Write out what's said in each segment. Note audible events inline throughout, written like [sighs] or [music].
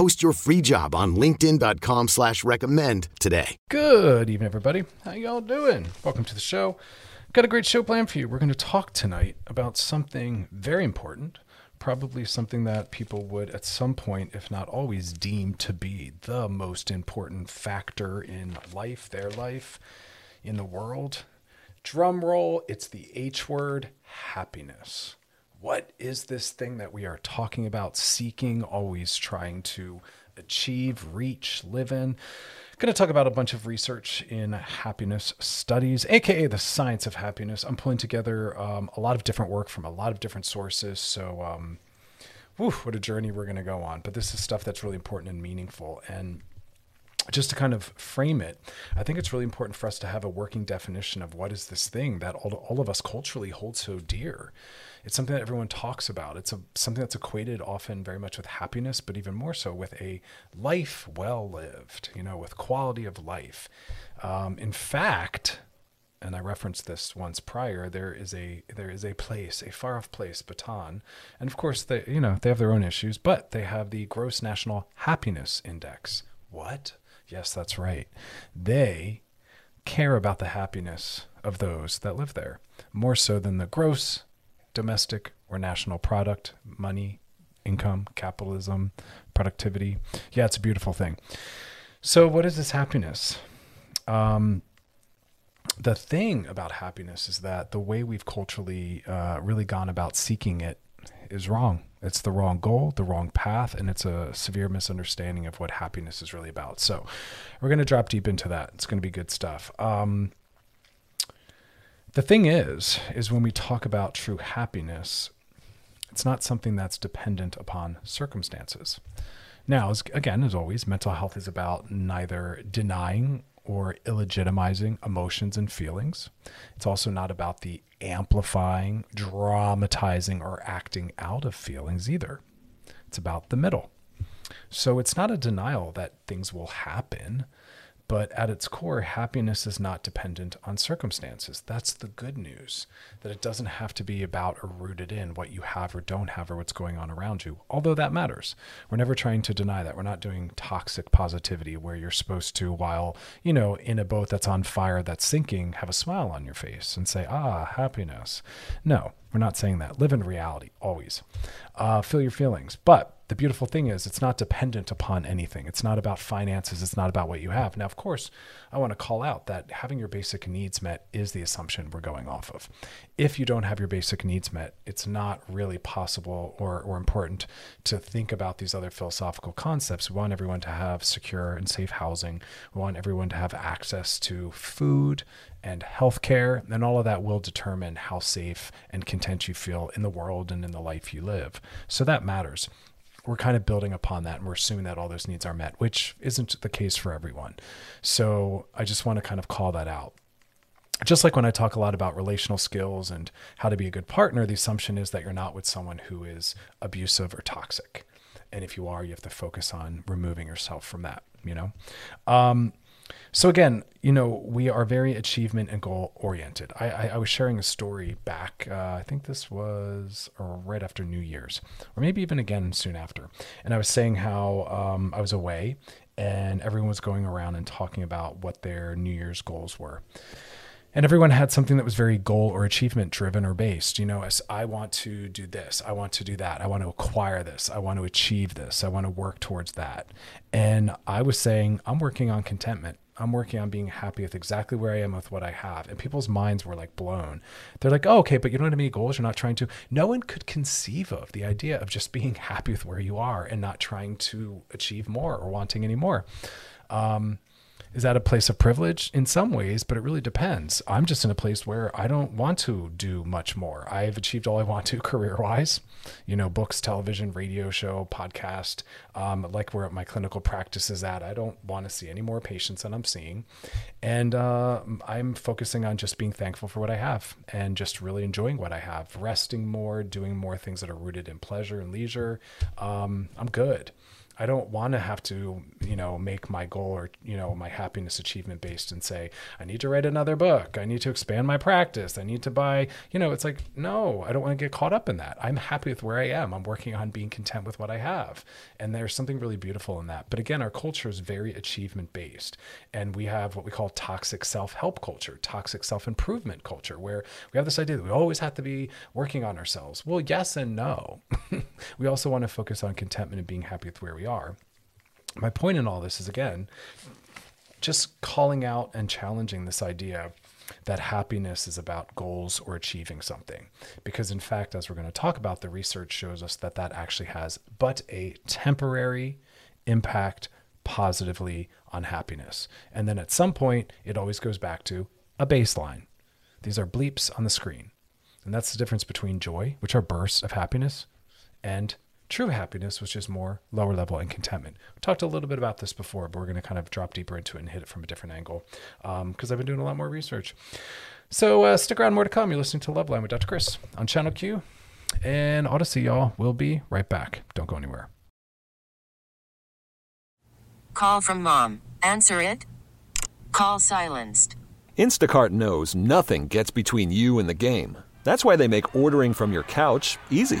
Post your free job on linkedin.com slash recommend today. Good evening, everybody. How y'all doing? Welcome to the show. Got a great show planned for you. We're going to talk tonight about something very important, probably something that people would at some point, if not always, deem to be the most important factor in life, their life, in the world. Drum roll, it's the H word, happiness. What is this thing that we are talking about, seeking, always trying to achieve, reach, live in? Going to talk about a bunch of research in happiness studies, aka the science of happiness. I'm pulling together um, a lot of different work from a lot of different sources. So, um, whew, what a journey we're going to go on. But this is stuff that's really important and meaningful. And just to kind of frame it, I think it's really important for us to have a working definition of what is this thing that all, all of us culturally hold so dear. It's something that everyone talks about. It's a, something that's equated often very much with happiness, but even more so with a life well lived, you know, with quality of life. Um, in fact, and I referenced this once prior, there is a there is a place, a far off place, Bhutan, and of course they you know they have their own issues, but they have the Gross National Happiness Index. What? Yes, that's right. They care about the happiness of those that live there more so than the gross domestic or national product, money, income, capitalism, productivity. Yeah, it's a beautiful thing. So, what is this happiness? Um, the thing about happiness is that the way we've culturally uh, really gone about seeking it is wrong. It's the wrong goal, the wrong path, and it's a severe misunderstanding of what happiness is really about. So, we're going to drop deep into that. It's going to be good stuff. Um, the thing is, is when we talk about true happiness, it's not something that's dependent upon circumstances. Now, as, again, as always, mental health is about neither denying or illegitimizing emotions and feelings. It's also not about the amplifying, dramatizing, or acting out of feelings either. It's about the middle. So it's not a denial that things will happen, but at its core, happiness is not dependent on circumstances. That's the good news, that it doesn't have to be about or rooted in what you have or don't have or what's going on around you, although that matters. We're never trying to deny that. We're not doing toxic positivity where you're supposed to, while, you know, in a boat that's on fire, that's sinking, have a smile on your face and say, ah, happiness. No, we're not saying that. Live in reality, always. Uh, feel your feelings. But the beautiful thing is it's not dependent upon anything. It's not about finances. It's not about what you have. Now, of course, I want to call out that having your basic needs met is the assumption we're going off of. If you don't have your basic needs met, it's not really possible or, or important to think about these other philosophical concepts. We want everyone to have secure and safe housing. We want everyone to have access to food and healthcare, and all of that will determine how safe and content you feel in the world and in the life you live. So that matters we're kind of building upon that and we're assuming that all those needs are met, which isn't the case for everyone. So I just want to kind of call that out. Just like when I talk a lot about relational skills and how to be a good partner, the assumption is that you're not with someone who is abusive or toxic. And if you are, you have to focus on removing yourself from that, you know? Um, so again, you know, we are very achievement and goal oriented. I, I, I, was sharing a story back. Uh, I think this was right after New Year's, or maybe even again soon after. And I was saying how um, I was away, and everyone was going around and talking about what their New Year's goals were and everyone had something that was very goal or achievement driven or based you know as i want to do this i want to do that i want to acquire this i want to achieve this i want to work towards that and i was saying i'm working on contentment I'm working on being happy with exactly where I am with what I have. And people's minds were like blown. They're like, oh, okay, but you don't have any goals. You're not trying to. No one could conceive of the idea of just being [laughs] happy with where you are and not trying to achieve more or wanting any more. Um, is that a place of privilege? In some ways but it really depends. I'm just in a place where i don't want to do much more. I've achieved all i want to [laughs] career wise you know books television radio show podcast um, like where my clinical practice is at i don't want to see any more patients than i'm seeing. And uh, i'm focusing on just being thankful for what i have and just really enjoying what i have. Resting more doing more things that are rooted in pleasure and leisure um, i'm good I don't want to have to, you know, make my goal or, you know, my happiness achievement based and say, I need to write another book. I need to expand my practice. I need to buy, you know, it's like, no, I don't want to get caught up in that. I'm happy with where I am. I'm working on being content with what I have. And there's something really beautiful in that. But again, our culture is very achievement based. And we have what we call toxic self help culture, toxic self improvement culture, where we have this idea that we always have to be working on ourselves. Well, yes and no. [laughs] we also want to focus on contentment and being happy with where we are are. My point in all this is again, just calling out and challenging this idea that happiness is about goals or achieving something. Because, in fact, as we're going to talk about, the research shows us that that actually has but a temporary impact positively on happiness. And then at some point, it always goes back to a baseline. These are bleeps on the screen. And that's the difference between joy, which are bursts of happiness, and True happiness was just more lower level and contentment. We talked a little bit about this before, but we're going to kind of drop deeper into it and hit it from a different angle because um, I've been doing a lot more research. So uh, stick around, more to come. You're listening to Loveline with Dr. Chris on Channel Q and Audacy, y'all. We'll be right back. Don't go anywhere. Call from mom. Answer it. Call silenced. Instacart knows nothing gets between you and the game. That's why they make ordering from your couch easy.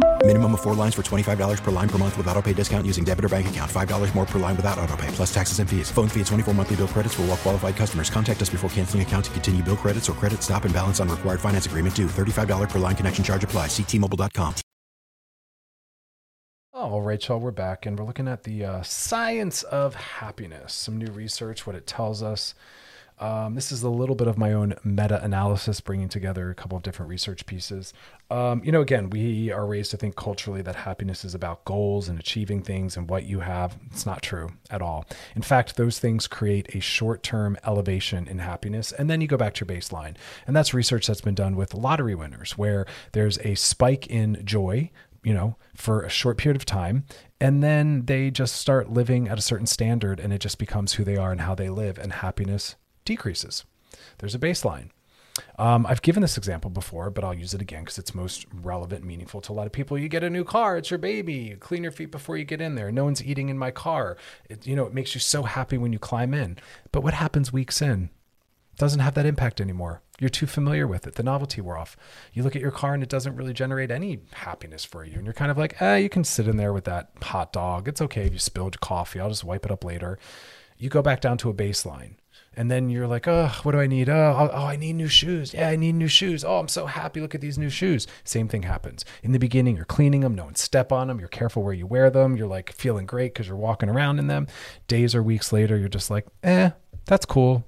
Minimum of four lines for $25 per line per month with auto pay discount using debit or bank account. $5 more per line without auto pay, plus taxes and fees. Phone fee at 24 monthly bill credits for all well qualified customers. Contact us before canceling account to continue bill credits or credit stop and balance on required finance agreement due. $35 per line connection charge apply. Ctmobile.com. Right, y'all, we're back and we're looking at the uh, science of happiness. Some new research, what it tells us. Um, this is a little bit of my own meta analysis, bringing together a couple of different research pieces. Um, you know, again, we are raised to think culturally that happiness is about goals and achieving things and what you have. It's not true at all. In fact, those things create a short term elevation in happiness, and then you go back to your baseline. And that's research that's been done with lottery winners, where there's a spike in joy you know, for a short period of time. And then they just start living at a certain standard and it just becomes who they are and how they live, and happiness decreases. There's a baseline. Um, I've given this example before, but I'll use it again because it's most relevant, meaningful to a lot of people. You get a new car, it's your baby. You clean your feet before you get in there. No one's eating in my car. It, you know, it makes you so happy when you climb in. But what happens weeks in? doesn't have that impact anymore. You're too familiar with it. The novelty wore off. You look at your car and it doesn't really generate any happiness for you. And you're kind of like, eh, you can sit in there with that hot dog. It's okay if you spilled your coffee. I'll just wipe it up later. You go back down to a baseline. And then you're like, oh, what do I need? Oh, oh, I need new shoes. Yeah, I need new shoes. Oh, I'm so happy. Look at these new shoes. Same thing happens. In the beginning, you're cleaning them. No one step on them. You're careful where you wear them. You're like feeling great because you're walking around in them. Days or weeks later, you're just like, eh, that's cool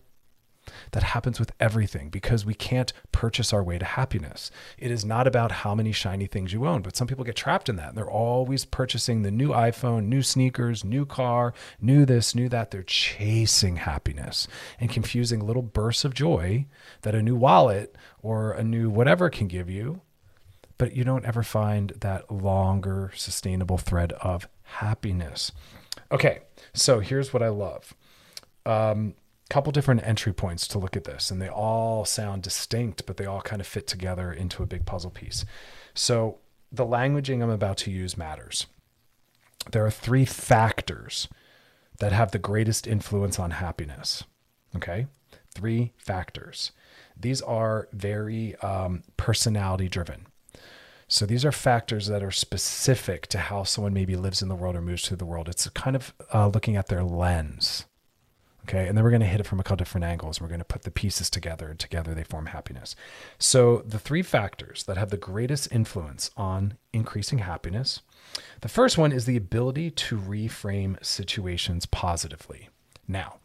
That happens with everything because we can't purchase our way to happiness. It is not about how many shiny things you own, but some people get trapped in that. They're always purchasing the new iPhone, new sneakers, new car, new this, new that. They're chasing happiness and confusing little bursts of joy that a new wallet or a new whatever can give you but you don't ever find that longer sustainable thread of happiness. Okay, so here's what I love. Um, couple different entry points to look at this, and they all sound distinct, but they all kind of fit together into a big puzzle piece. So the languaging I'm about to use matters. There are three factors that have the greatest influence on happiness. Okay, three factors. These are very um, personality driven. So these are factors that are specific to how someone maybe lives in the world or moves through the world. It's kind of uh, looking at their lens. Okay. And then we're going to hit it from a couple different angles. We're going to put the pieces together, and together they form happiness. So, the three factors that have the greatest influence on increasing happiness the first one is the ability to reframe situations positively. Now,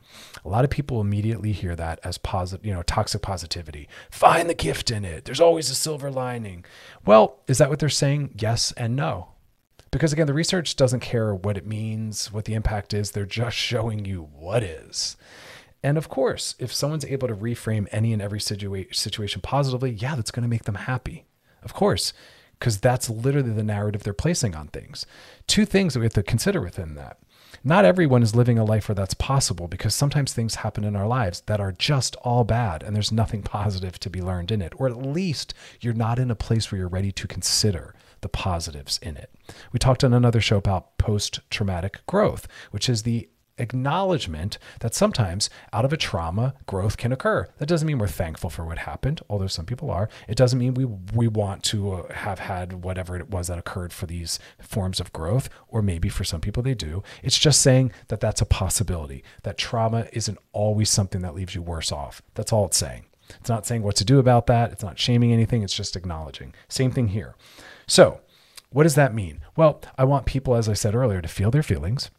a lot of people immediately hear that as positive, you know, toxic positivity. Find the gift in it. There's always a silver lining. Well, is that what they're saying? Yes and no. Because again, the research doesn't care what it means, what the impact is. They're just showing you what is. And of course, if someone's able to reframe any and every situa- situation positively, yeah, that's going to make them happy. Of course, because that's literally the narrative they're placing on things. Two things that we have to consider within that not everyone is living a life where that's possible because sometimes things happen in our lives that are just all bad and there's nothing positive to be learned in it. Or at least you're not in a place where you're ready to consider the positives in it. We talked on another show about post traumatic growth, which is the acknowledgement that sometimes out of a trauma, growth can occur. That doesn't mean we're thankful for what happened, although some people are. It doesn't mean we we want to uh, have had whatever it was that occurred for these forms of growth, or maybe for some people they do. It's just saying that that's a possibility. That trauma isn't always something that leaves you worse off. That's all it's saying. It's not saying what to do about that. It's not shaming anything. It's just acknowledging. Same thing here. So, what does that mean? Well, I want people, as I said earlier, to feel their feelings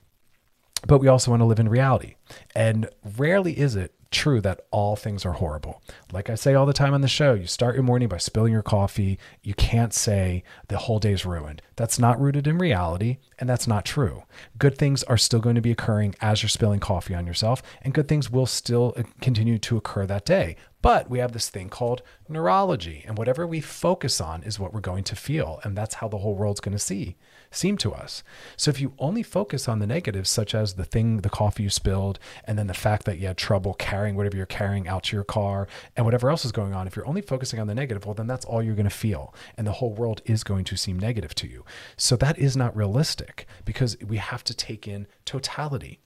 but we also want to live in reality. And rarely is it true that all things are horrible. Like I say all the time on the show, you start your morning by spilling your coffee. You can't say the whole day's ruined. That's not rooted in reality, and that's not true. Good things are still going to be occurring as you're spilling coffee on yourself, and good things will still uh, continue to occur that day. But we have this thing called neurology, and whatever we focus on is what we're going to feel, and that's how the whole world's going to see seem to us. So if you only focus on the negatives, such as the thing, the coffee you spilled, and then the fact that you had trouble carrying whatever you're carrying out to your car, and whatever else is going on, if you're only focusing on the negative, well, then that's all you're going to feel, and the whole world is going to seem negative to you. So that is not realistic because we have to take in totality.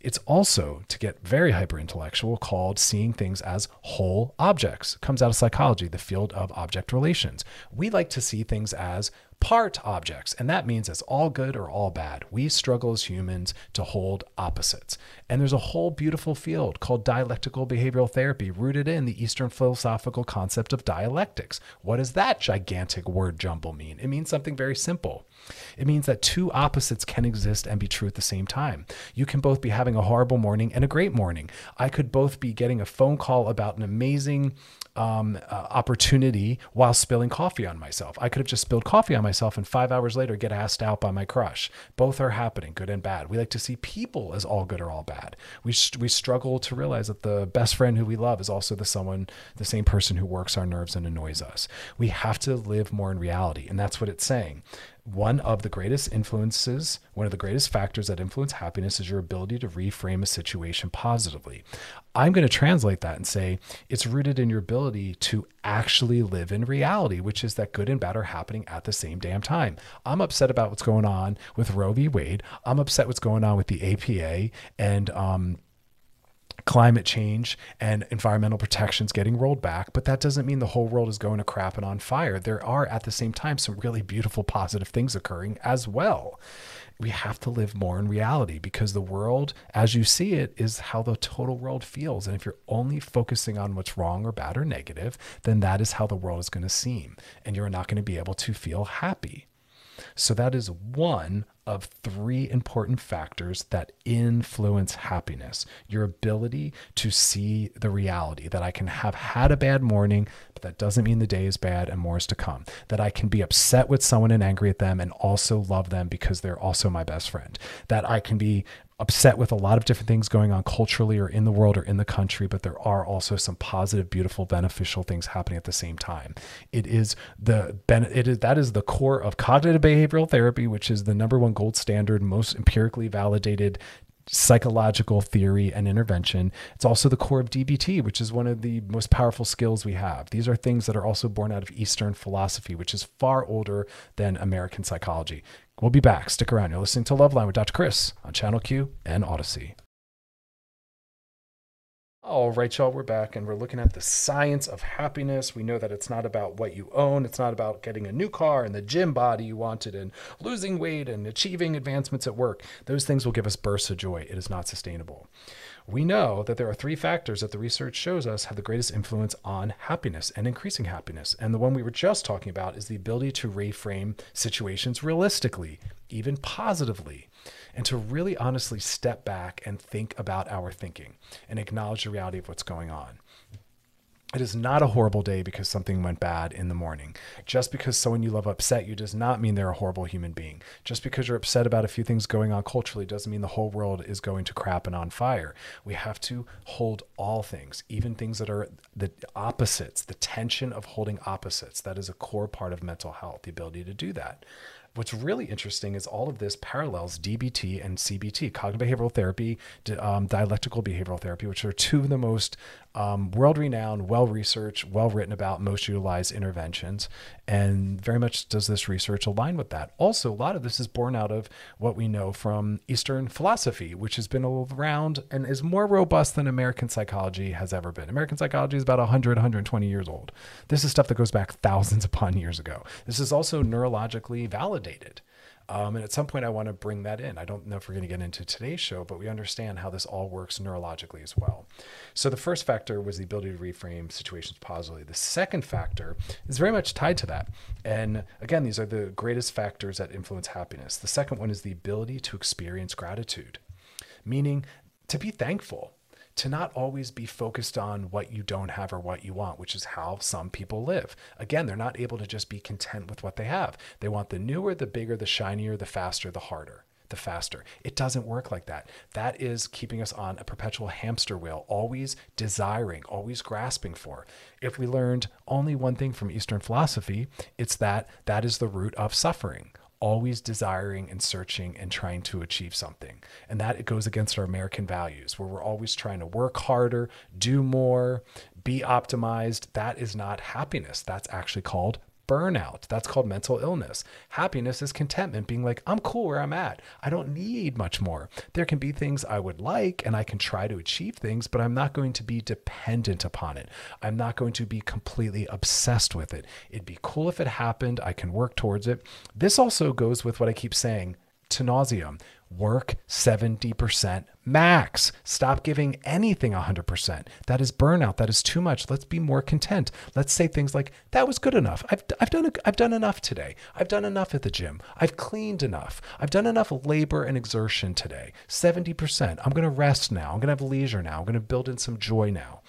It's also, to get very hyper intellectual, called seeing things as whole objects. It comes out of psychology, the field of object relations. We like to see things as part objects, and that means it's all good or all bad. We struggle as humans to hold opposites. And there's a whole beautiful field called dialectical behavioral therapy rooted in the Eastern philosophical concept of dialectics. What does that gigantic word jumble mean? It means something very simple. It means that two opposites can exist and be true at the same time. You can both be having a horrible morning and a great morning. I could both be getting a phone call about an amazing um, uh, opportunity while spilling coffee on myself. I could have just spilled coffee on myself and five hours later get asked out by my crush. Both are happening, good and bad. We like to see people as all good or all bad. We, we struggle to realize that the best friend who we love is also the someone, the same person who works our nerves and annoys us. We have to live more in reality. And that's what it's saying one of the greatest influences, one of the greatest factors that influence happiness is your ability to reframe a situation positively. I'm going to translate that and say it's rooted in your ability to actually live in reality, which is that good and bad are happening at the same damn time. I'm upset about what's going on with Roe v. Wade. I'm upset what's going on with the APA and um, climate change and environmental protections getting rolled back, but that doesn't mean the whole world is going to crap and on fire. There are at the same time some really beautiful positive things occurring as well. We have to live more in reality because the world, as you see it, is how the total world feels. And if you're only focusing on what's wrong or bad or negative, then that is how the world is going to seem. And you're not going to be able to feel happy. So that is one of three important factors that influence happiness your ability to see the reality that I can have had a bad morning, but that doesn't mean the day is bad and more is to come. That I can be upset with someone and angry at them and also love them because they're also my best friend. That I can be upset with a lot of different things going on culturally or in the world or in the country, but there are also some positive, beautiful, beneficial things happening at the same time. It is the it is that is the core of cognitive behavioral therapy, which is the number one gold standard, most empirically validated psychological theory and intervention. It's also the core of DBT, which is one of the most powerful skills we have. These are things that are also born out of Eastern philosophy, which is far older than American psychology. We'll be back. Stick around. You're listening to Loveline with Dr. Chris on Channel Q and Audacy. All right, y'all, we're back and we're looking at the science of happiness. We know that it's not about what you own, it's not about getting a new car and the gym body you wanted and losing weight and achieving advancements at work. Those things will give us bursts of joy. It is not sustainable. We know that there are three factors that the research shows us have the greatest influence on happiness and increasing happiness. And the one we were just talking about is the ability to reframe situations realistically, even positively and to really honestly step back and think about our thinking and acknowledge the reality of what's going on. It is not a horrible day because something went bad in the morning. Just because someone you love upset you does not mean they're a horrible human being. Just because you're upset about a few things going on culturally doesn't mean the whole world is going to crap and on fire. We have to hold all things, even things that are the opposites, the tension of holding opposites. That is a core part of mental health, the ability to do that. What's really interesting is all of this parallels DBT and CBT, cognitive behavioral therapy, um, dialectical behavioral therapy, which are two of the most um, world renowned, well researched, well written about, most utilized interventions. And very much does this research align with that. Also, a lot of this is born out of what we know from Eastern philosophy, which has been around and is more robust than American psychology has ever been. American psychology is about 100, 120 years old. This is stuff that goes back thousands upon years ago. This is also neurologically validated. Um, and at some point, I want to bring that in. I don't know if we're going to get into today's show, but we understand how this all works neurologically as well. So, the first factor was the ability to reframe situations positively. The second factor is very much tied to that. And again, these are the greatest factors that influence happiness. The second one is the ability to experience gratitude, meaning to be thankful to not always be focused on what you don't have or what you want, which is how some people live. Again, they're not able to just be content with what they have. They want the newer, the bigger, the shinier, the faster, the harder the faster. It doesn't work like that. That is keeping us on a perpetual hamster wheel, always desiring, always grasping for. If we learned only one thing from Eastern philosophy, it's that that is the root of suffering always desiring and searching and trying to achieve something. And that it goes against our American values where we're always trying to work harder, do more, be optimized. That is not happiness. That's actually called burnout. That's called mental illness. Happiness is contentment, being like, I'm cool where I'm at. I don't need much more. There can be things I would like and I can try to achieve things, but I'm not going to be dependent upon it. I'm not going to be completely obsessed with it. It'd be cool if it happened. I can work towards it. This also goes with what I keep saying to nauseum. Work 70% max. Stop giving anything 100%. That is burnout. That is too much. Let's be more content. Let's say things like, that was good enough. I've, I've, done, I've done enough today. I've done enough at the gym. I've cleaned enough. I've done enough labor and exertion today. 70%. I'm going to rest now. I'm going to have leisure now. I'm going to build in some joy now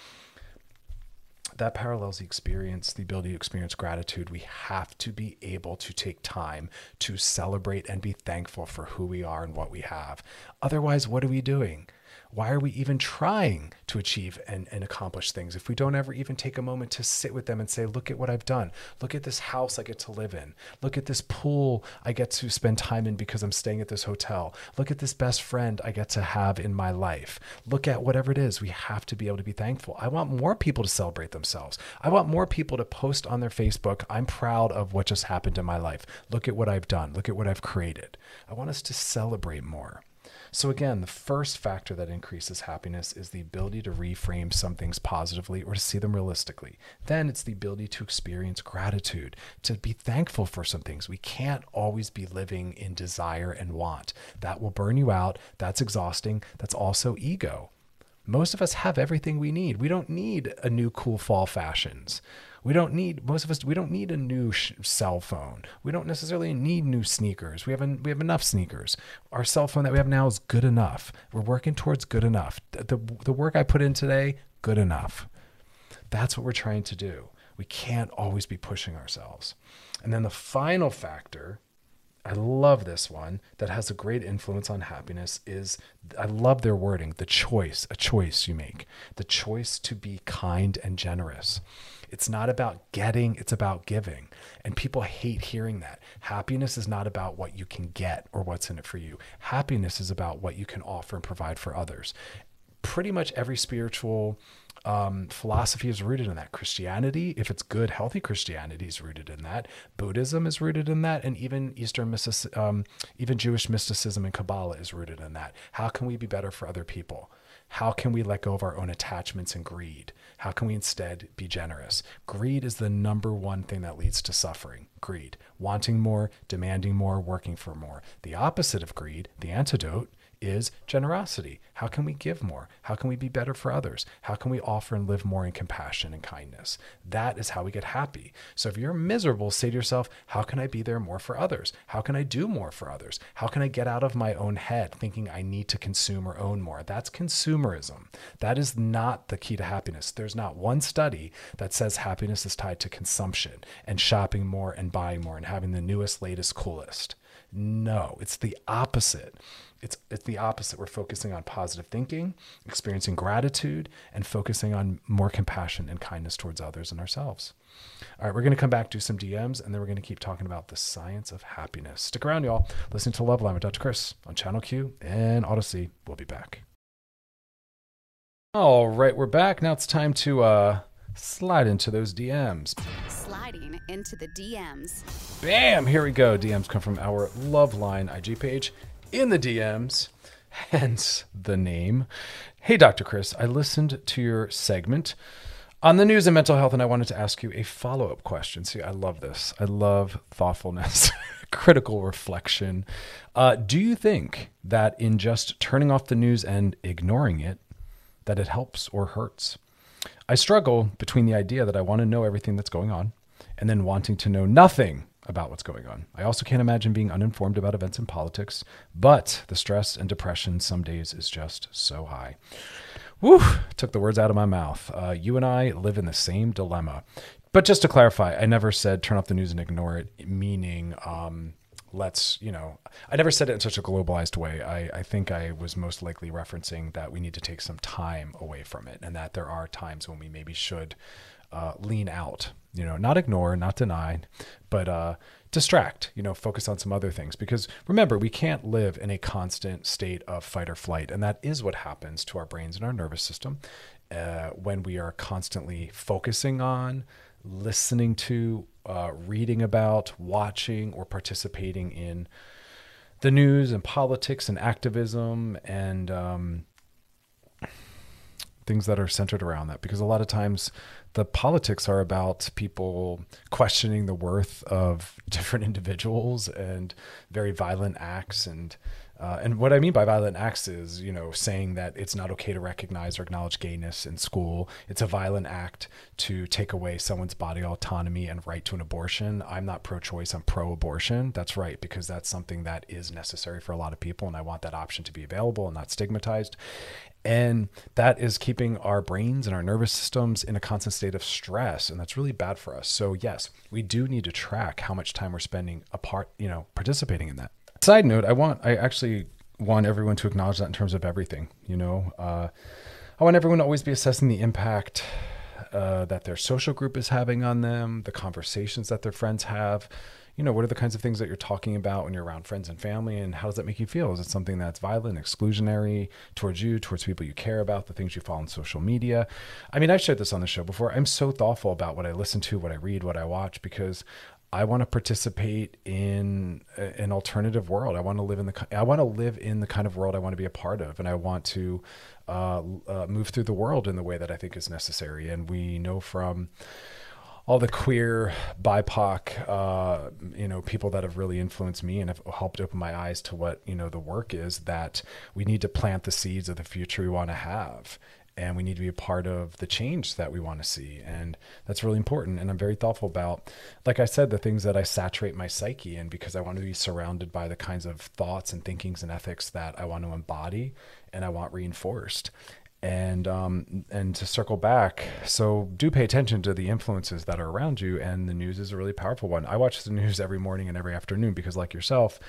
that parallels the experience, the ability to experience gratitude. We have to be able to take time to celebrate and be thankful for who we are and what we have. Otherwise, what are we doing? Why are we even trying to achieve and, and accomplish things if we don't ever even take a moment to sit with them and say, look at what I've done. Look at this house I get to live in. Look at this pool I get to spend time in because I'm staying at this hotel. Look at this best friend I get to have in my life. Look at whatever it is. We have to be able to be thankful. I want more people to celebrate themselves. I want more people to post on their Facebook, I'm proud of what just happened in my life. Look at what I've done. Look at what I've created. I want us to celebrate more. So, again, the first factor that increases happiness is the ability to reframe some things positively or to see them realistically. Then it's the ability to experience gratitude, to be thankful for some things. We can't always be living in desire and want. That will burn you out. That's exhausting. That's also ego. Most of us have everything we need. We don't need a new cool fall fashions. We don't need most of us. We don't need a new sh- cell phone. We don't necessarily need new sneakers. We have en- we have enough sneakers. Our cell phone that we have now is good enough. We're working towards good enough. The the, the work I put in today, good enough. That's what we're trying to do. We can't always be pushing ourselves. And then the final factor I love this one that has a great influence on happiness is I love their wording, the choice, a choice you make, the choice to be kind and generous. It's not about getting, it's about giving. And people hate hearing that. Happiness is not about what you can get or what's in it for you. Happiness is about what you can offer and provide for others. Pretty much every spiritual um, philosophy is rooted in that. Christianity, if it's good, healthy Christianity, is rooted in that. Buddhism is rooted in that, and even Eastern um, even Jewish mysticism and Kabbalah is rooted in that. How can we be better for other people? How can we let go of our own attachments and greed? How can we instead be generous? Greed is the number one thing that leads to suffering. Greed, wanting more, demanding more, working for more. The opposite of greed, the antidote, is generosity. How can we give more? How can we be better for others? How can we offer and live more in compassion and kindness? That is how we get happy. So if you're miserable, say to yourself, how can I be there more for others? How can I do more for others? How can I get out of my own head thinking I need to consume or own more? That's consumerism. That is not the key to happiness. There's not one study that says happiness is tied to consumption and shopping more and buying more and having the newest, latest, coolest. No, it's the opposite. It's it's the opposite. We're focusing on positive thinking, experiencing gratitude, and focusing on more compassion and kindness towards others and ourselves. All right, we're going to come back, do some DMs, and then we're going to keep talking about the science of happiness. Stick around, y'all. Listen to Love Line with Dr. Chris on Channel Q and Audacy. We'll be back. All right, we're back. Now it's time to uh, slide into those DMs. Sliding into the DMs. Bam! Here we go. DMs come from our Love Line IG page in the DMs, [laughs] hence the name. Hey, Dr. Chris, I listened to your segment on the news and mental health, and I wanted to ask you a follow up question. See, I love this. I love thoughtfulness, [laughs] critical reflection. Uh, do you think that in just turning off the news and ignoring it, that it helps or hurts? I struggle between the idea that I want to know everything that's going on and then wanting to know nothing about what's going on. I also can't imagine being uninformed about events in politics, but the stress and depression some days is just so high. Woo! Took the words out of my mouth. Uh, you and I live in the same dilemma. But just to clarify, I never said turn off the news and ignore it, meaning um, let's, you know, I never said it in such a globalized way. I, I think I was most likely referencing that we need to take some time away from it and that there are times when we maybe should uh, lean out, you know, not ignore, not deny, but uh, distract, you know, focus on some other things. Because remember, we can't live in a constant state of fight or flight. And that is what happens to our brains and our nervous system uh, when we are constantly focusing on, listening to, uh, reading about, watching, or participating in the news and politics and activism and um, things that are centered around that. Because a lot of times, the politics are about people questioning the worth of [laughs] different individuals and very violent acts and uh, and what I mean by violent acts is, you know, saying that it's not okay to recognize or acknowledge gayness in school. It's a violent act to take away someone's body autonomy and right to an abortion. I'm not pro choice, I'm pro abortion. That's right, because that's something that is necessary for a lot of people. And I want that option to be available and not stigmatized. And that is keeping our brains and our nervous systems in a constant state of stress. And that's really bad for us. So, yes, we do need to track how much time we're spending apart, you know, participating in that. Side note, I want, I actually want everyone to acknowledge that in terms of everything, you know. Uh, I want everyone to always be assessing the impact uh, that their social group is having on them, the conversations that their friends have. You know, what are the kinds of things that you're talking about when you're around friends and family, and how does that make you feel? Is it something that's violent, exclusionary towards you, towards people you care about, the things you follow on social media? I mean, I've shared this on the show before. I'm so thoughtful about what I listen to, what I read, what I watch, because I want to participate in an alternative world. I want to live in the I want to live in the kind of world I want to be a part of, and I want to uh, uh, move through the world in the way that I think is necessary. And we know from all the queer BIPOC, uh, you know, people that have really influenced me and have helped open my eyes to what you know the work is that we need to plant the seeds of the future we want to have and we need to be a part of the change that we want to see. And that's really important. And I'm very thoughtful about, like I said, the things that I saturate my psyche in because I want to be surrounded by the kinds of thoughts and thinkings and ethics that I want to embody and I want reinforced and um, and to circle back so do pay attention to the influences that are around you and the news is a really powerful one i watch the news [laughs] every morning and every afternoon because like yourself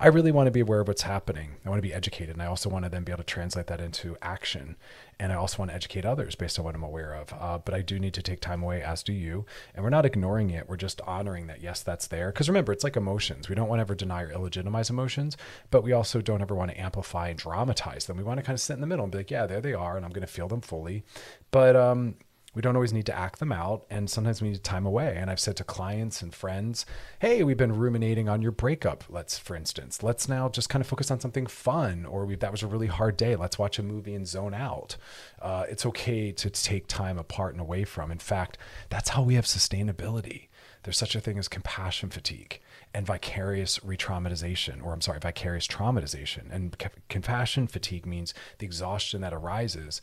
i really want to be aware of what's happening i want to be educated and i also want to then be able to translate that into action and I also want to educate others based on what I'm aware of. Uh, but I do need to take time away, as do you. And we're not ignoring it. We're just honoring that, yes, that's there. Because remember, it's like emotions. We don't want to ever deny or illegitimize emotions, but we also don't ever want to amplify and dramatize them. We want to kind of sit in the middle and be like, yeah, there they are, and I'm going to feel them fully. But um, we don't always need to act them out and sometimes we need time away. And i've said to clients and friends hey we've been ruminating on your breakup. Let's for instance let's now just kind of focus on something fun or we, that was a really hard day. Let's watch a movie and zone out. Uh, it's okay to take time apart and away from. In fact that's how we have sustainability. There's such a thing as compassion fatigue and vicarious re-traumatization or i'm sorry vicarious traumatization. And compassion fatigue means the exhaustion that arises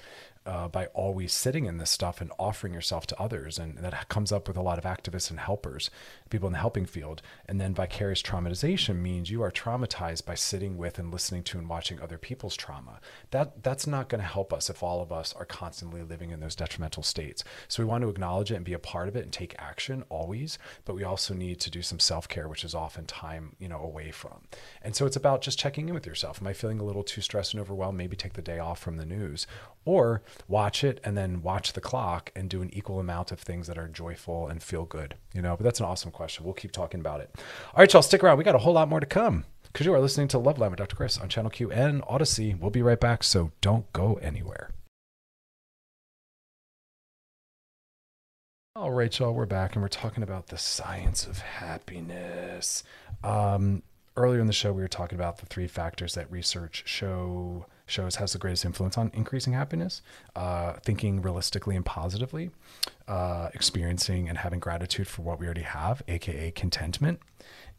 uh, by always sitting in this stuff and offering yourself to others. And that comes up with a lot of activists and helpers, people in the helping field. And then vicarious traumatization means you are traumatized by sitting with and listening to and watching other people's trauma. That that's not going to help us if all of us are constantly living in those detrimental states. So we want to acknowledge it and be a part of it and take action always, but we also need to do some self-care, which is often time, you know, away from. And so it's about just checking in with yourself. Am I feeling a little too stressed and overwhelmed? Maybe take the day off from the news or watch it and then watch the clock and do an equal amount of things that are joyful and feel good, you know? But that's an awesome question. We'll keep talking about it. All right, y'all, stick around. We got a whole lot more to come because you are listening to Love Line with Dr. Chris on Channel Q and Audacy. We'll be right back, so don't go anywhere. All right, y'all, we're back and we're talking about the science of happiness. Um, earlier in the show, we were talking about the three factors that research show shows has the greatest influence on increasing happiness, uh, thinking realistically and positively, uh, experiencing and having gratitude for what we already have, aka contentment,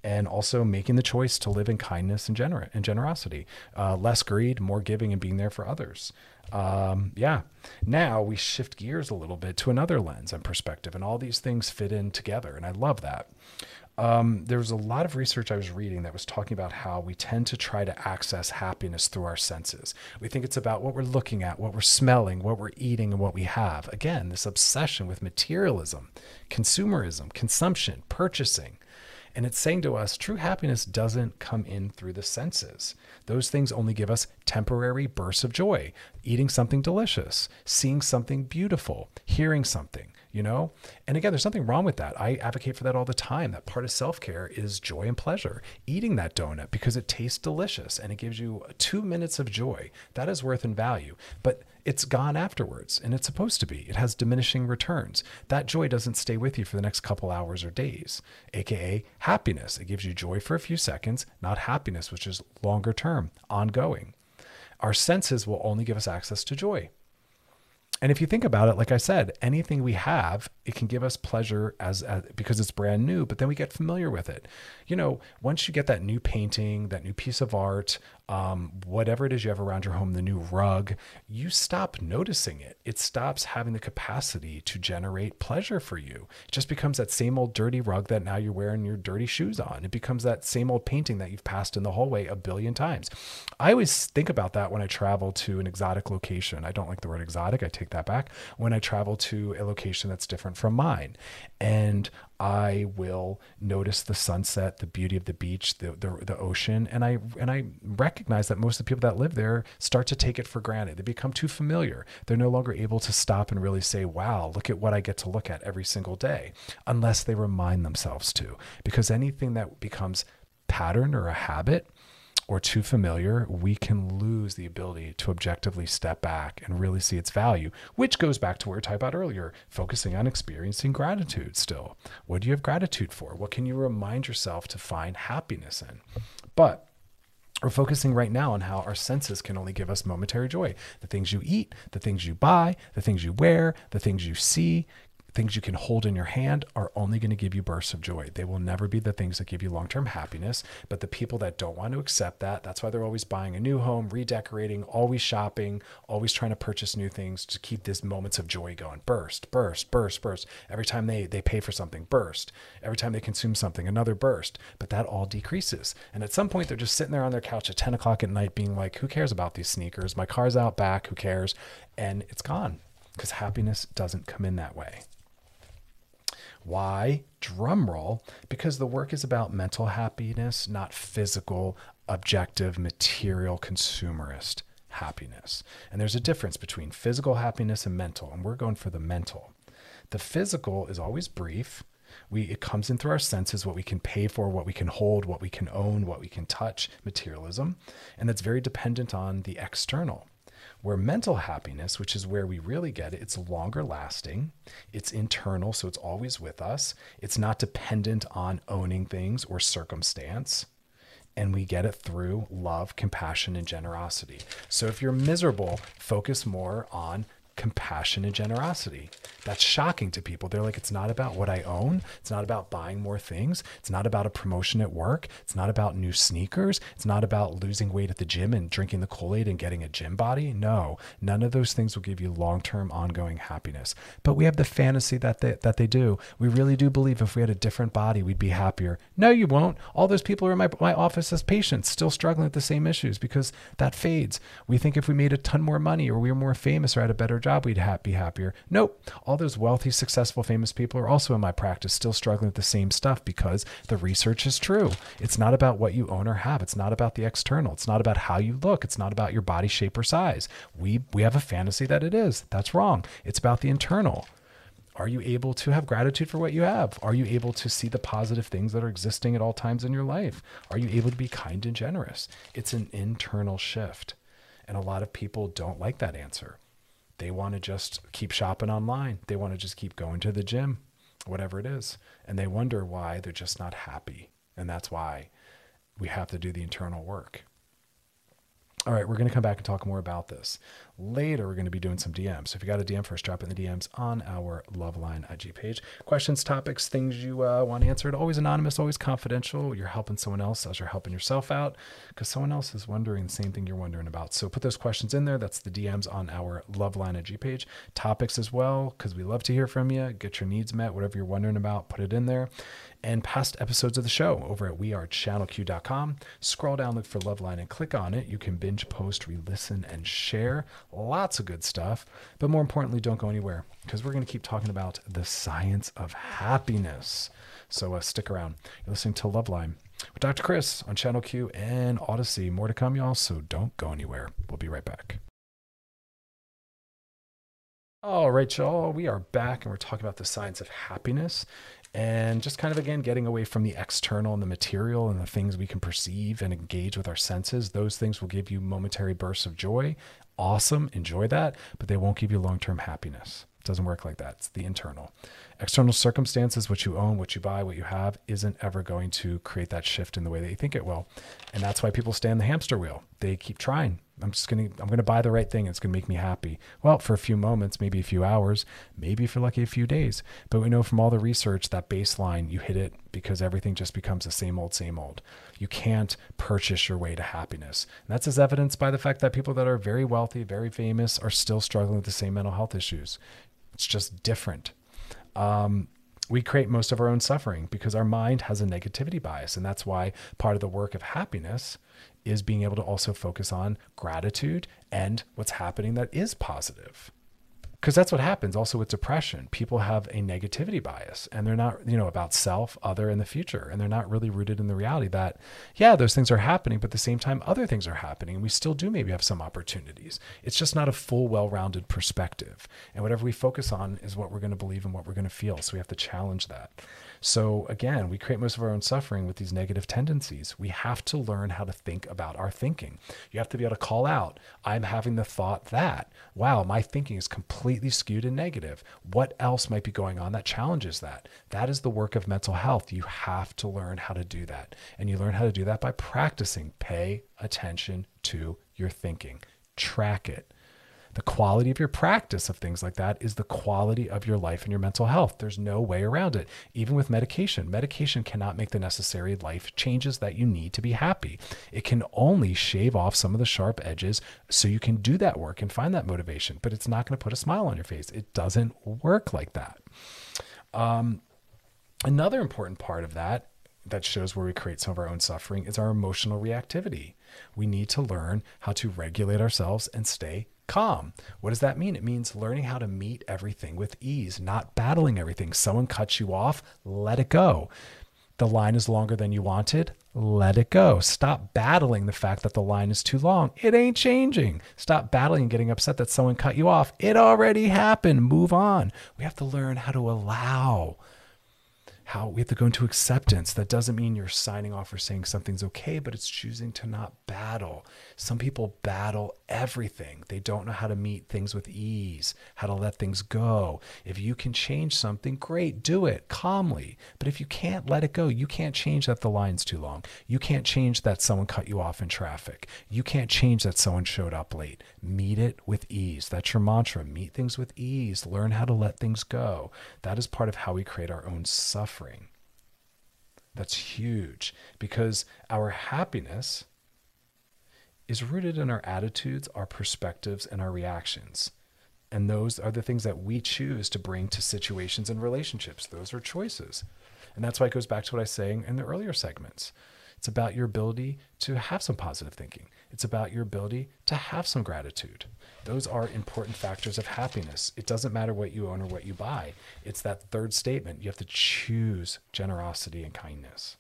and also making the choice to live in kindness and, gener- and generosity, uh, less greed, more giving, and being there for others. Um, yeah. Now we shift gears a little bit to another lens and perspective, and all these things fit in together, and I love that um, there was a lot of research I was reading that was talking about how we tend to try to access happiness through our senses. We think it's about what we're looking at, what we're smelling, what we're eating, and what we have. Again, this obsession with materialism, consumerism, consumption, purchasing. And it's saying to us true happiness doesn't come in through the senses. Those things only give us temporary bursts of joy. Eating something delicious, seeing something beautiful, hearing something you know? And again, there's nothing wrong with that. I advocate for that all the time. That part of self care is joy and pleasure. Eating that donut because it tastes delicious and it gives you two minutes of joy. That is worth and value. But it's gone afterwards and it's supposed to be. It has diminishing returns. That joy doesn't stay with you for the next couple hours or days, aka happiness. It gives you joy for a few seconds, not happiness, which is longer term, ongoing. Our senses will only give us access to joy. And if you think about it, like I said, anything we have, it can give us pleasure as, as, because it's brand new, but then we get familiar with it. You know, once you get that new painting, that new piece of art, um, whatever it is you have around your home, the new rug, you stop noticing it. It stops having the capacity to generate pleasure for you. It just becomes that same old dirty rug that now you're wearing your dirty shoes on. It becomes that same old painting that you've passed in the hallway a billion times. I always think about that when I travel to an exotic location. I don't like the word exotic, I take that back. When I travel to a location that's different from mine. And I will notice the sunset, the beauty of the beach, the, the, the ocean, and I and I recognize that most of the people that live there start to take it for granted. They become too familiar. They're no longer able to stop and really say, "Wow, look at what I get to look at every single day," unless they remind themselves to. Because anything that becomes pattern or a habit or too familiar, we can lose the ability to objectively step back and really see its value, which goes back to what we were talking about earlier, focusing on experiencing gratitude still. What do you have gratitude for? What can you remind yourself to find happiness in? But we're focusing right now on how our senses can only give us momentary joy. The things you eat, the things you buy, the things you wear, the things you see things you can hold in your hand are only going to give you bursts of joy. They will never be the things that give you long term happiness. But the people that don't want to accept that, that's why they're always buying a new home, redecorating, always shopping, always trying to purchase new things to keep these moments of joy going. Burst, burst, burst, burst. Every time they, they pay for something, burst. Every time they consume something, another burst. But that all decreases. And at some point, they're just sitting there on their couch at 10 o'clock at night being like, who cares about these sneakers? My car's out back. Who cares? And it's gone because happiness doesn't come in that way. Why? Drumroll, because the work is about mental happiness, not physical, objective, material, consumerist happiness. And there's a difference between physical happiness and mental, and we're going for the mental. The physical is always brief. We, it comes in through our senses, what we can pay for, what we can hold, what we can own, what we can touch, materialism. And that's very dependent on the external. Where mental happiness, which is where we really get it, it's longer lasting, it's internal, so it's always with us. It's not dependent on owning things or circumstance. And we get it through love, compassion, and generosity. So if you're miserable, focus more on compassion and generosity. That's shocking to people. They're like, it's not about what I own. It's not about buying more things. It's not about a promotion at work. It's not about new sneakers. It's not about losing weight at the gym and drinking the Kool Aid and getting a gym body. No, none of those things will give you long term, ongoing happiness. But we have the fantasy that they, that they do. We really do believe if we had a different body, we'd be happier. No, you won't. All those people are in my, my office as patients, still struggling with the same issues because that fades. We think if we made a ton more money or we were more famous or had a better job, we'd ha- be happier. Nope. All those wealthy, successful, famous people are also in my practice, still struggling with the same stuff because the research is true. It's not about what you own or have. It's not about the external. It's not about how you look. It's not about your body shape or size. We we have a fantasy that it is. That's wrong. It's about the internal. Are you able to have gratitude for what you have? Are you able to see the positive things that are existing at all times in your life? Are you able to be kind and generous? It's an internal shift. And a lot of people don't like that answer. They want to just keep shopping online. They want to just keep going to the gym, whatever it is. And they wonder why they're just not happy. And that's why we have to do the internal work. All right, we're going to come back and talk more about this. Later, we're going to be doing some DMs. So if you got a DM us, drop in the DMs on our Loveline IG page. Questions, topics, things you uh, want answered, always anonymous, always confidential. You're helping someone else as you're helping yourself out because someone else is wondering the same thing you're wondering about. So put those questions in there. That's the DMs on our Loveline IG page. Topics as well because we love to hear from you. Get your needs met, whatever you're wondering about, put it in there and past episodes of the show over at wearechannelq.com. Scroll down, look for Loveline, and click on it. You can binge, post, re listen, and share. Lots of good stuff. But more importantly, don't go anywhere because we're going to keep talking about the science of happiness. So uh, stick around. You're listening to Loveline with Dr. Chris on Channel Q and Audacy. More to come, y'all, so don't go anywhere. We'll be right back. All right, y'all, we are back and we're talking about the science of happiness and just kind of again getting away from the external and the material and the things we can perceive and engage with our senses. Those things will give you momentary bursts of joy. Awesome, enjoy that, but they won't give you long term happiness. It doesn't work like that. It's the internal. External circumstances, what you own, what you buy, what you have, isn't ever going to create that shift in the way that you think it will. And that's why people stay on the hamster wheel. They keep trying. I'm just gonna I'm gonna buy the right thing. It's gonna make me happy. Well, for a few moments, maybe a few hours, maybe for lucky a few days. But we know from all the research that baseline you hit it because everything just becomes the same old, same old. You can't purchase your way to happiness. And that's as evidenced by the fact that people that are very wealthy, very famous, are still struggling with the same mental health issues. It's just different. Um, we create most of our own suffering because our mind has a negativity bias. And that's why part of the work of happiness is being able to also focus on gratitude and what's happening that is positive because that's what happens also with depression. People have a negativity bias and they're not you know about self other and the future and they're not really rooted in the reality that yeah those things are happening but at the same time other things are happening and we still do maybe have some opportunities. It's just not a full well-rounded perspective and whatever we focus on is what we're going to believe and what we're going to feel so we have to challenge that so again, we create most of our own suffering with these negative tendencies. We have to learn how to think about our thinking. You have to be able to call out, I'm having the thought that, wow, my thinking is completely skewed and negative. What else might be going on that challenges that? That is the work of mental health. You have to learn how to do that. And you learn how to do that by practicing. Pay attention to your thinking, track it The quality of your practice of things like that is the quality of your life and your mental health. There's no way around it. Even with medication, medication cannot make the necessary life changes that you need to be happy. It can only shave off some of the sharp edges so you can do that work and find that motivation, but it's not going to put a smile on your face. It doesn't work like that. Um, another important part of that that shows where we create some of our own suffering is our emotional reactivity. We need to learn how to regulate ourselves and stay calm. What does that mean? It means learning how to meet everything with ease, not battling everything. Someone cuts you off, let it go. The line is longer than you wanted, let it go. Stop battling the fact that the line is too long. It ain't changing. Stop battling and getting upset that someone cut you off. It already happened. Move on. We have to learn how to allow how we have to go into acceptance. That doesn't mean you're signing off or saying something's okay, but it's choosing to not battle. Some people battle everything. They don't know how to meet things with ease, how to let things go. If you can change something, great, do it calmly. But if you can't let it go, you can't change that the line's too long. You can't change that someone cut you off in traffic. You can't change that someone showed up late. Meet it with ease. That's your mantra. Meet things with ease. Learn how to let things go. That is part of how we create our own suffering suffering. That's huge because our happiness is rooted in our attitudes, our perspectives, and our reactions. And those are the things that we choose to bring to situations and relationships. Those are choices. And that's why it goes back to what I was saying in the earlier segments. It's about your ability to have some positive thinking. It's about your ability to have some gratitude. Those are important factors of happiness. It doesn't matter what you own or what you buy. It's that third statement. You have to choose generosity and kindness.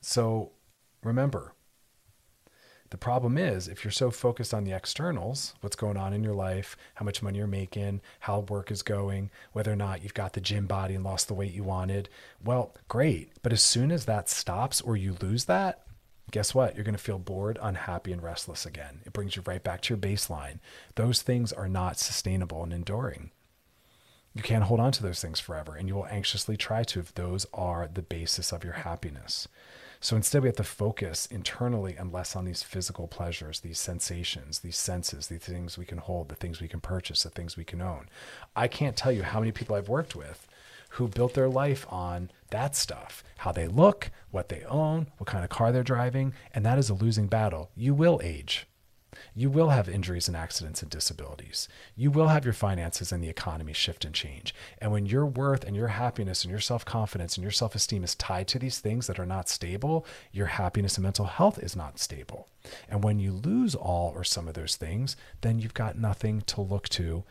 So remember, the problem is if you're so focused on the externals, what's going on in your life, how much money you're making, how work is going, whether or not you've got the gym body and lost the weight you wanted, well, great. But as soon as that stops or you lose that, guess what? You're going to feel bored, unhappy, and restless again. It brings you right back to your baseline. Those things are not sustainable and enduring. You can't hold on to those things forever, and you will anxiously try to if those are the basis of your happiness. So instead, we have to focus internally and less on these physical pleasures, these sensations, these senses, these things we can hold, the things we can purchase, the things we can own. I can't tell you how many people I've worked with who built their life on that stuff how they look, what they own, what kind of car they're driving. And that is a losing battle. You will age. You will have injuries and accidents and disabilities. You will have your finances and the economy shift and change. And when your worth and your happiness and your self confidence and your self esteem is tied to these things that are not stable, your happiness and mental health is not stable. And when you lose all or some of those things, then you've got nothing to look to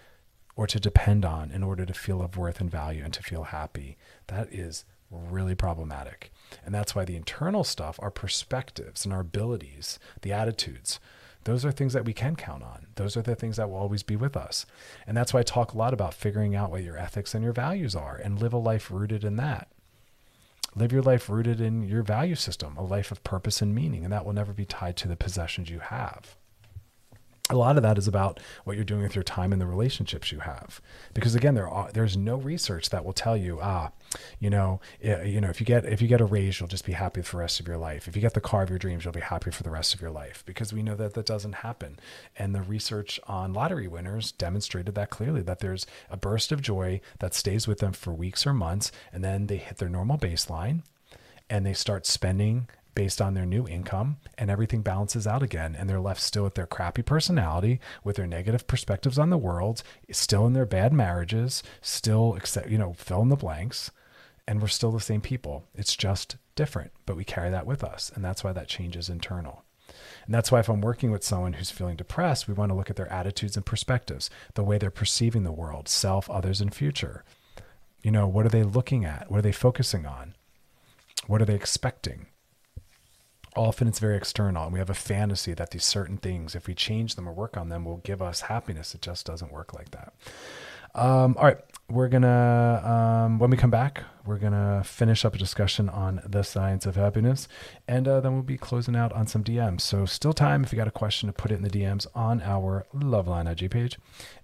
or to depend on in order to feel of worth and value and to feel happy. That is really problematic. And that's why the internal stuff, our perspectives and our abilities, the attitudes, those are things that we can count on. Those are the things that will always be with us. And that's why I talk a lot about figuring out what your ethics and your values are and live a life rooted in that. Live your life rooted in your value system, a life of purpose and meaning, and that will never be tied to the possessions you have a lot of that is about what you're doing with your time and the relationships you have. Because again there are there's no research that will tell you ah you know you know if you get if you get a raise you'll just be happy for the rest of your life. If you get the car of your dreams you'll be happy for the rest of your life. Because we know that that doesn't happen. And the research on lottery winners demonstrated that clearly that there's a burst of joy that stays with them for weeks or months and then they hit their normal baseline and they start spending based on their new income and everything balances out again and they're left still with their crappy personality with their negative perspectives on the world still in their bad marriages still accept you know fill in the blanks and we're still the same people it's just different but we carry that with us and that's why that change is internal and that's why if I'm working with someone who's feeling depressed, we want to look at their attitudes and perspectives, the way they're perceiving the world, self, others, and future. You know, what are they looking at? What are they focusing on? What are they expecting? Often it's very external and we have a fantasy that these certain things if we change them or work on them will give us happiness. It just doesn't work like that. Um, all right we're gonna um, when we come back we're gonna finish up a discussion on the science of happiness and uh, then we'll be closing out on some dms so still time if you got a question to put it in the dms on our loveline ig page.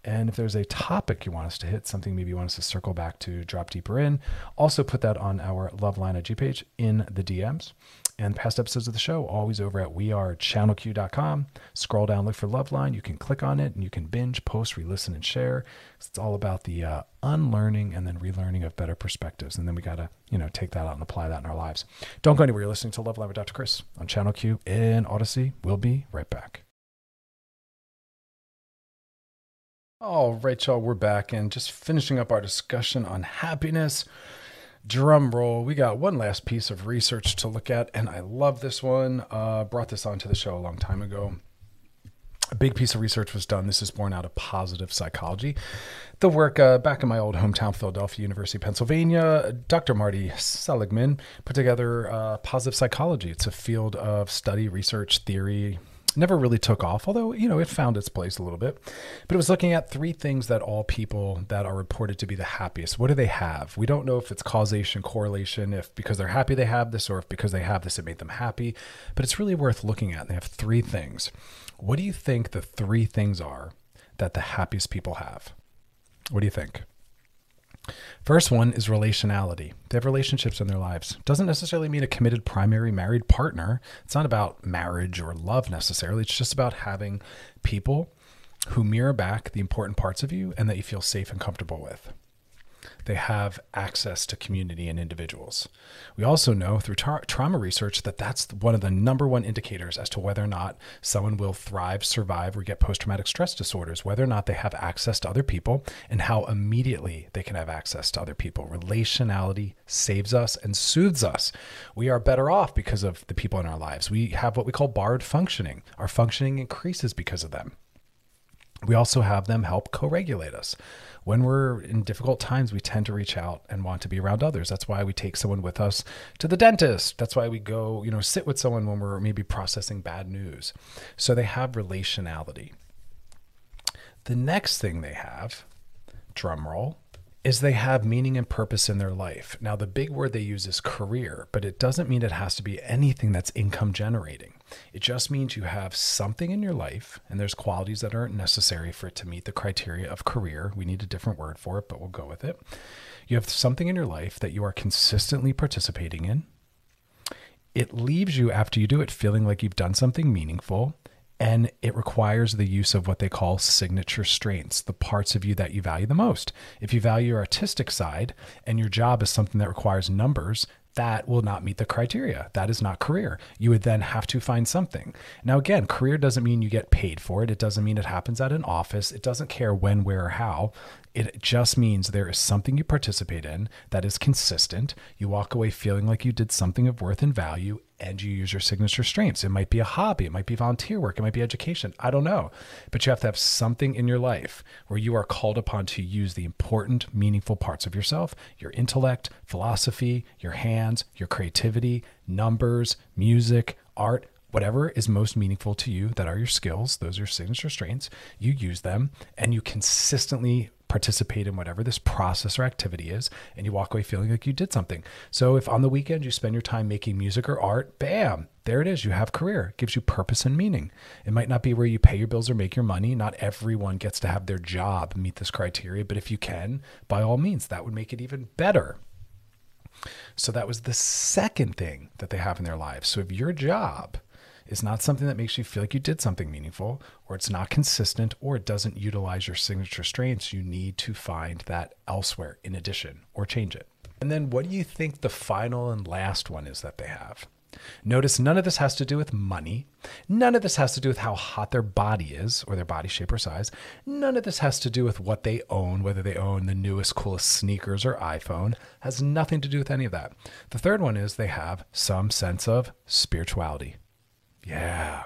And if there's a topic you want us to hit something maybe you want us to circle back to drop deeper in also put that on our loveline ig page in the dms and past episodes of the show always over at wearechannelq.com. Scroll down, look for Loveline. You can click on it and you can binge, post, re-listen, and share. It's all about the uh, unlearning and then relearning of better perspectives. And then we got to, you know, take that out and apply that in our lives. Don't go anywhere. You're listening to Loveline with Dr. Chris on Channel Q in Audacy. We'll be right back. All right, y'all, we're back and just finishing up our discussion on happiness. Drum roll. We got one last piece of research to look at, and I love this one. Uh, brought this onto the show a long time ago. A big piece of research was done. This is born out of positive psychology. The work uh, back in my old hometown, Philadelphia, University of Pennsylvania, Dr. Marty Seligman put together uh, positive psychology. It's a field of study, research, theory, never really took off, although, you know, it found its place a little bit. But it was looking at three things that all people that are reported to be the happiest, what do they have? We don't know if it's causation, correlation, if because they're happy they have this, or if because they have this, it made them happy. But it's really worth looking at. They have three things. What do you think the three things are that the happiest people have? What do you think? First one is relationality. They have relationships in their lives. Doesn't necessarily mean a committed primary married partner. It's not about marriage or love necessarily. It's just about having people who mirror back the important parts of you and that you feel safe and comfortable with they have access to community and individuals. We also know through tra- trauma research that that's one of the number one indicators as to whether or not someone will thrive, survive, or get post traumatic stress disorders, whether or not they have access to other people and how immediately they can have access to other people. Relationality saves us and soothes us. We are better off because of the people in our lives. We have what we call borrowed functioning. Our functioning increases because of them. We also have them help co regulate us when we're in difficult times, we tend to reach out and want to be around others. That's why we take someone with us to the dentist. That's why we go, you know, sit with someone when we're maybe processing bad news. So they have relationality. The next thing they have, drum roll, is they have meaning and purpose in their life. Now, the big word they use is career, but it doesn't mean it has to be anything that's income generating. It just means you have something in your life, and there's qualities that aren't necessary for it to meet the criteria of career. We need a different word for it, but we'll go with it. You have something in your life that you are consistently participating in. It leaves you after you do it feeling like you've done something meaningful and it requires the use of what they call signature strengths, the parts of you that you value the most. If you value your artistic side and your job is something that requires numbers, that will not meet the criteria. That is not career. You would then have to find something. Now, again, career doesn't mean you get paid for it. It doesn't mean it happens at an office. It doesn't care when, where, or how. It just means there is something you participate in that is consistent. You walk away feeling like you did something of worth and value, and you use your signature strengths. It might be a hobby, it might be volunteer work, it might be education. I don't know. But you have to have something in your life where you are called upon to use the important, meaningful parts of yourself your intellect, philosophy, your hands, your creativity, numbers, music, art, whatever is most meaningful to you that are your skills those are your signature strengths you use them and you consistently participate in whatever this process or activity is, and you walk away feeling like you did something. So if on the weekend you spend your time making music or art, bam, there it is. You have career. It gives you purpose and meaning. It might not be where you pay your bills or make your money. Not everyone gets to have their job meet this criteria, but if you can, by all means, that would make it even better. So that was the second thing that they have in their lives. So if your job is not something that makes you feel like you did something meaningful, or it's not consistent, or it doesn't utilize your signature strengths, you need to find that elsewhere in addition or change it. And then what do you think the final and last one is that they have? Notice none of this has to do with money. None of this has to do with how hot their body is or their body shape or size. None of this has to do with what they own, whether they own the newest, coolest sneakers or iPhone. Has nothing to do with any of that. The third one is they have some sense of spirituality. Yeah.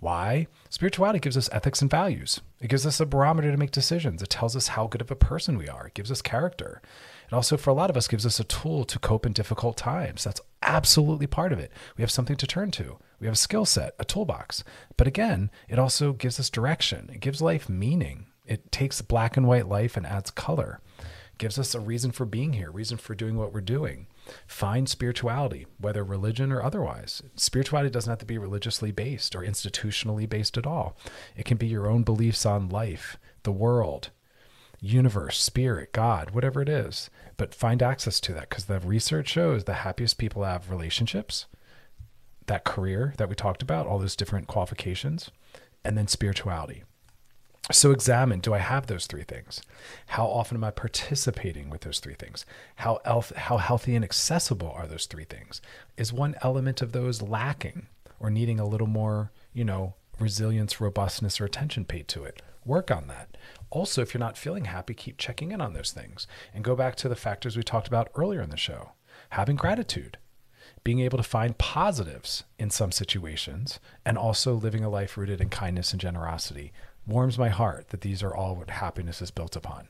Why? Spirituality gives us ethics and values. It gives us a barometer to make decisions. It tells us how good of a person we are. It gives us character. It also, for a lot of us, gives us a tool to cope in difficult times. That's absolutely part of it. We have something to turn to. We have a skill set, a toolbox. But again, it also gives us direction. It gives life meaning. It takes black and white life and adds color. It gives us a reason for being here, reason for doing what we're doing. Find spirituality, whether religion or otherwise. Spirituality doesn't have to be religiously based or institutionally based at all. It can be your own beliefs on life, the world, universe, spirit, God, whatever it is. But find access to that because the research shows the happiest people have relationships, that career that we talked about, all those different qualifications, and then spirituality. So examine do I have those three things? How often am I participating with those three things? How, elf, how healthy and accessible are those three things? Is one element of those lacking or needing a little more, you know, resilience, robustness, or attention paid to it? Work on that. Also, if you're not feeling happy, keep checking in on those things and go back to the factors we talked about earlier in the show. Having gratitude, being able to find positives in some situations, and also living a life rooted in kindness and generosity warms my heart that these are all what happiness is built upon.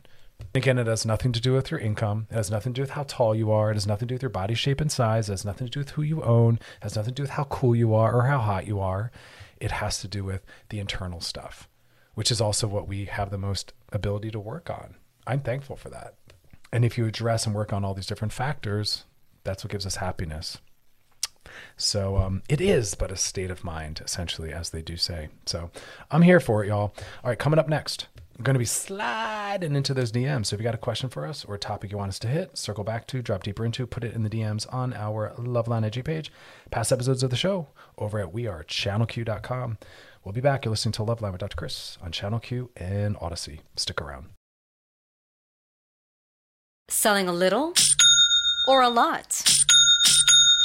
Again, it has nothing to do with your income. It has nothing to do with how tall you are. It has nothing to do with your body shape and size. It has nothing to do with who you own. It has nothing to do with how cool you are or how hot you are. It has to do with the internal stuff, which is also what we have the most ability to work on. I'm thankful for that. And if you address and work on all these different factors, that's what gives us happiness. So um, it is but a state of mind, essentially, as they do say. So I'm here for it, y'all. All right, coming up next, I'm going to be sliding into those DMs. So if you got a question for us or a topic you want us to hit, circle back to, drop deeper into, put it in the DMs on our Loveline IG page. Past episodes of the show over at wearechannelq.com. We'll be back. You're listening to Loveline with Dr. Chris on Channel Q and Audacy. Stick around. Selling a little or a lot?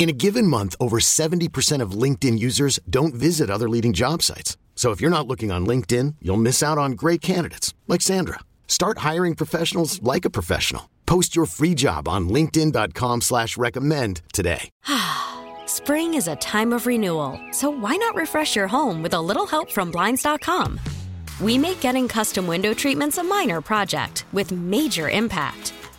In a given month, over 70% of LinkedIn users don't visit other leading job sites. So if you're not looking on LinkedIn, you'll miss out on great candidates like Sandra. Start hiring professionals like a professional. Post your free job on linkedin.com slash recommend today. [sighs] Spring is a time of renewal, so why not refresh your home with a little help from Blinds.com? We make getting custom window treatments a minor project with major impact.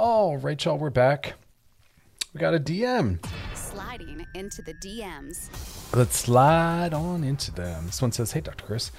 All right, y'all, we're back. We got a DM. Sliding into the DMs. Let's slide on into them. This one says, Hey, Dr. Chris.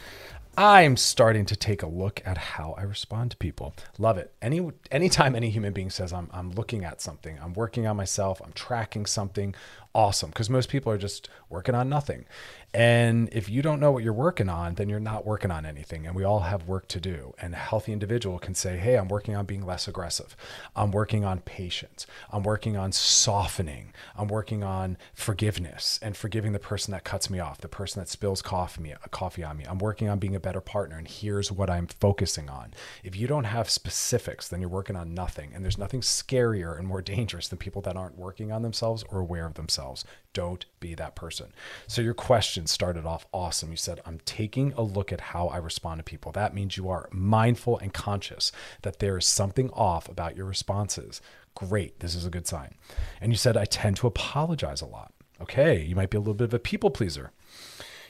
I'm starting to take a look at how I respond to people. Love it. Any anytime any human being says I'm I'm looking at something, I'm working on myself, I'm tracking something, Awesome. Because most people are just working on nothing. And if you don't know what you're working on, then you're not working on anything. And we all have work to do. And a healthy individual can say, Hey, I'm working on being less aggressive. I'm working on patience. I'm working on softening. I'm working on forgiveness and forgiving the person that cuts me off, the person that spills coffee, coffee on me. I'm working on being a better partner. And here's what I'm focusing on. If you don't have specifics, then you're working on nothing. And there's nothing scarier and more dangerous than people that aren't working on themselves or aware of themselves. Don't be that person. So your question started off awesome. You said, I'm taking a look at how I respond to people. That means you are mindful and conscious that there is something off about your responses. Great. This is a good sign. And you said, I tend to apologize a lot. Okay. You might be a little bit of a people pleaser.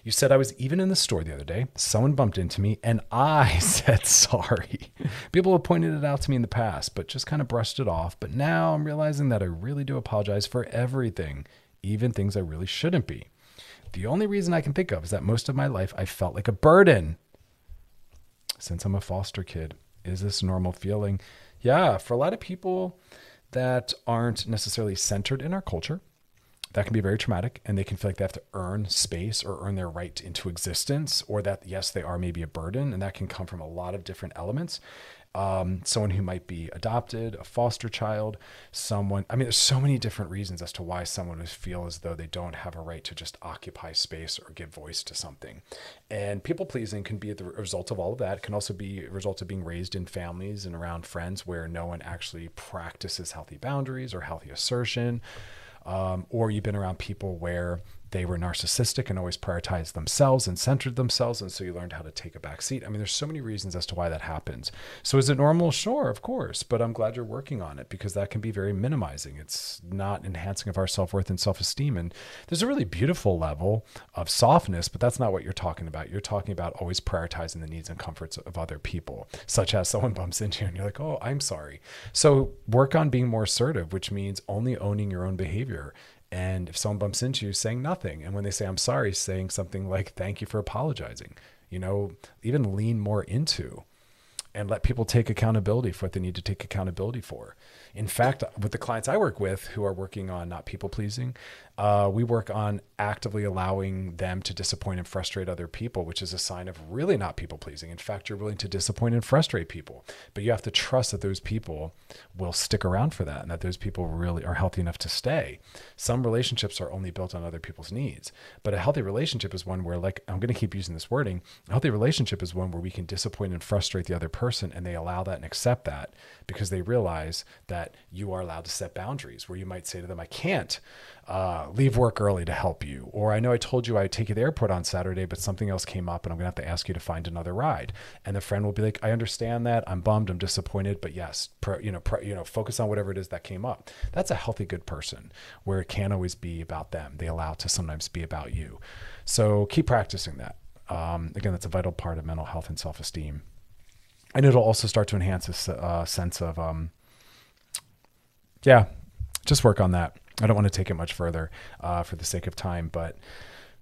You said I was even in the store the other day. Someone bumped into me and I [laughs] said sorry. People have pointed it out to me in the past, but just kind of brushed it off. But now I'm realizing that I really do apologize for everything, even things I really shouldn't be. The only reason I can think of is that most of my life I felt like a burden. Since I'm a foster kid, is this normal feeling? Yeah, for a lot of people that aren't necessarily centered in our culture, that can be very traumatic and they can feel like they have to earn space or earn their right into existence or that yes they are maybe a burden and that can come from a lot of different elements um, someone who might be adopted, a foster child, someone. I mean, there's so many different reasons as to why someone would feel as though they don't have a right to just occupy space or give voice to something. And people pleasing can be the result of all of that. It can also be a result of being raised in families and around friends where no one actually practices healthy boundaries or healthy assertion. Um, or you've been around people where they were narcissistic and always prioritized themselves and centered themselves. And so you learned how to take a back seat. I mean, there's so many reasons as to why that happens. So is it normal? Sure, of course. But I'm glad you're working on it because that can be very minimizing. It's not enhancing of our self worth and self esteem. And there's a really beautiful level of softness, but that's not what you're talking about. You're talking about always prioritizing the needs and comforts of other people, such as someone bumps into you and you're like, oh, I'm sorry. So work on being more assertive, which means only owning your own behavior and if someone bumps into you, saying nothing. And when they say, I'm sorry, saying something like, thank you for apologizing. You know, even lean more into and let people take accountability for what they need to take accountability for. In fact, with the clients I work with who are working on not people pleasing, uh, we work on actively allowing them to disappoint and frustrate other people, which is a sign of really not people pleasing. In fact, you're willing to disappoint and frustrate people, but you have to trust that those people will stick around for that and that those people really are healthy enough to stay. Some relationships are only built on other people's needs, but a healthy relationship is one where, like, I'm going to keep using this wording, a healthy relationship is one where we can disappoint and frustrate the other person and they allow that and accept that because they realize that you are allowed to set boundaries where you might say to them, I can't uh, leave work early to help you. Or I know I told you I'd take you to the airport on Saturday, but something else came up and I'm going to have to ask you to find another ride. And the friend will be like, I understand that. I'm bummed. I'm disappointed. But yes, pro, you know, you know, focus on whatever it is that came up. That's a healthy, good person where it can't always be about them. They allow it to sometimes be about you. So keep practicing that. Um, again, that's a vital part of mental health and self esteem. And it'll also start to enhance this uh, sense of, um, yeah, just work on that. I don't want to take it much further uh, for the sake of time, but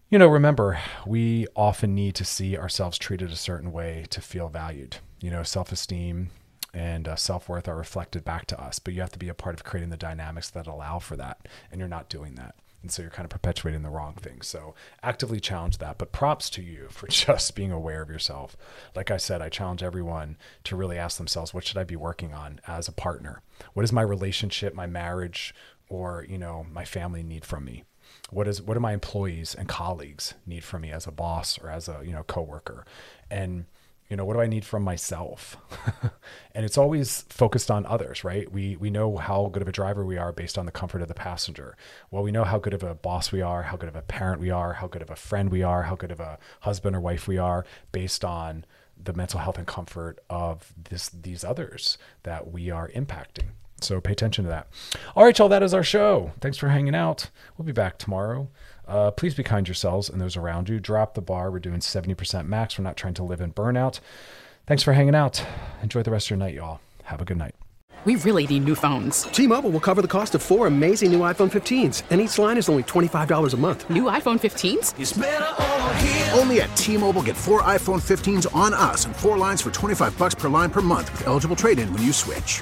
you know, remember, we often need to see ourselves treated a certain way to feel valued. You know, self esteem and uh, self worth are reflected back to us, but you have to be a part of creating the dynamics that allow for that. And you're not doing that. And so you're kind of perpetuating the wrong thing. So actively challenge that. But props to you for [laughs] just being aware of yourself. Like I said, I challenge everyone to really ask themselves, what should I be working on as a partner? What is my relationship, my marriage, or you know my family need from me? What is what do my employees and colleagues need from me as a boss or as a you know coworker? And you know what do i need from myself? [laughs] And it's always focused on others right? We we know how good of a driver we are based on the comfort of the passenger. Well we know how good of a boss we are how good of a parent we are how good of a friend we are how good of a husband or wife we are based on the mental health and comfort of this these others that we are impacting so pay attention to that. All right, y'all, that is our show. Thanks for hanging out. We'll be back tomorrow. Uh, please be kind to yourselves and those around you. Drop the bar. We're doing 70% max. We're not trying to live in burnout. Thanks for hanging out. Enjoy the rest of your night, y'all. Have a good night. We really need new phones. T Mobile will cover the cost of four amazing new iPhone 15s, and each line is only $25 a month. New iPhone 15s? Only at T Mobile get four iPhone 15s on us and four lines for 25 bucks per line per month with eligible trade in when you switch.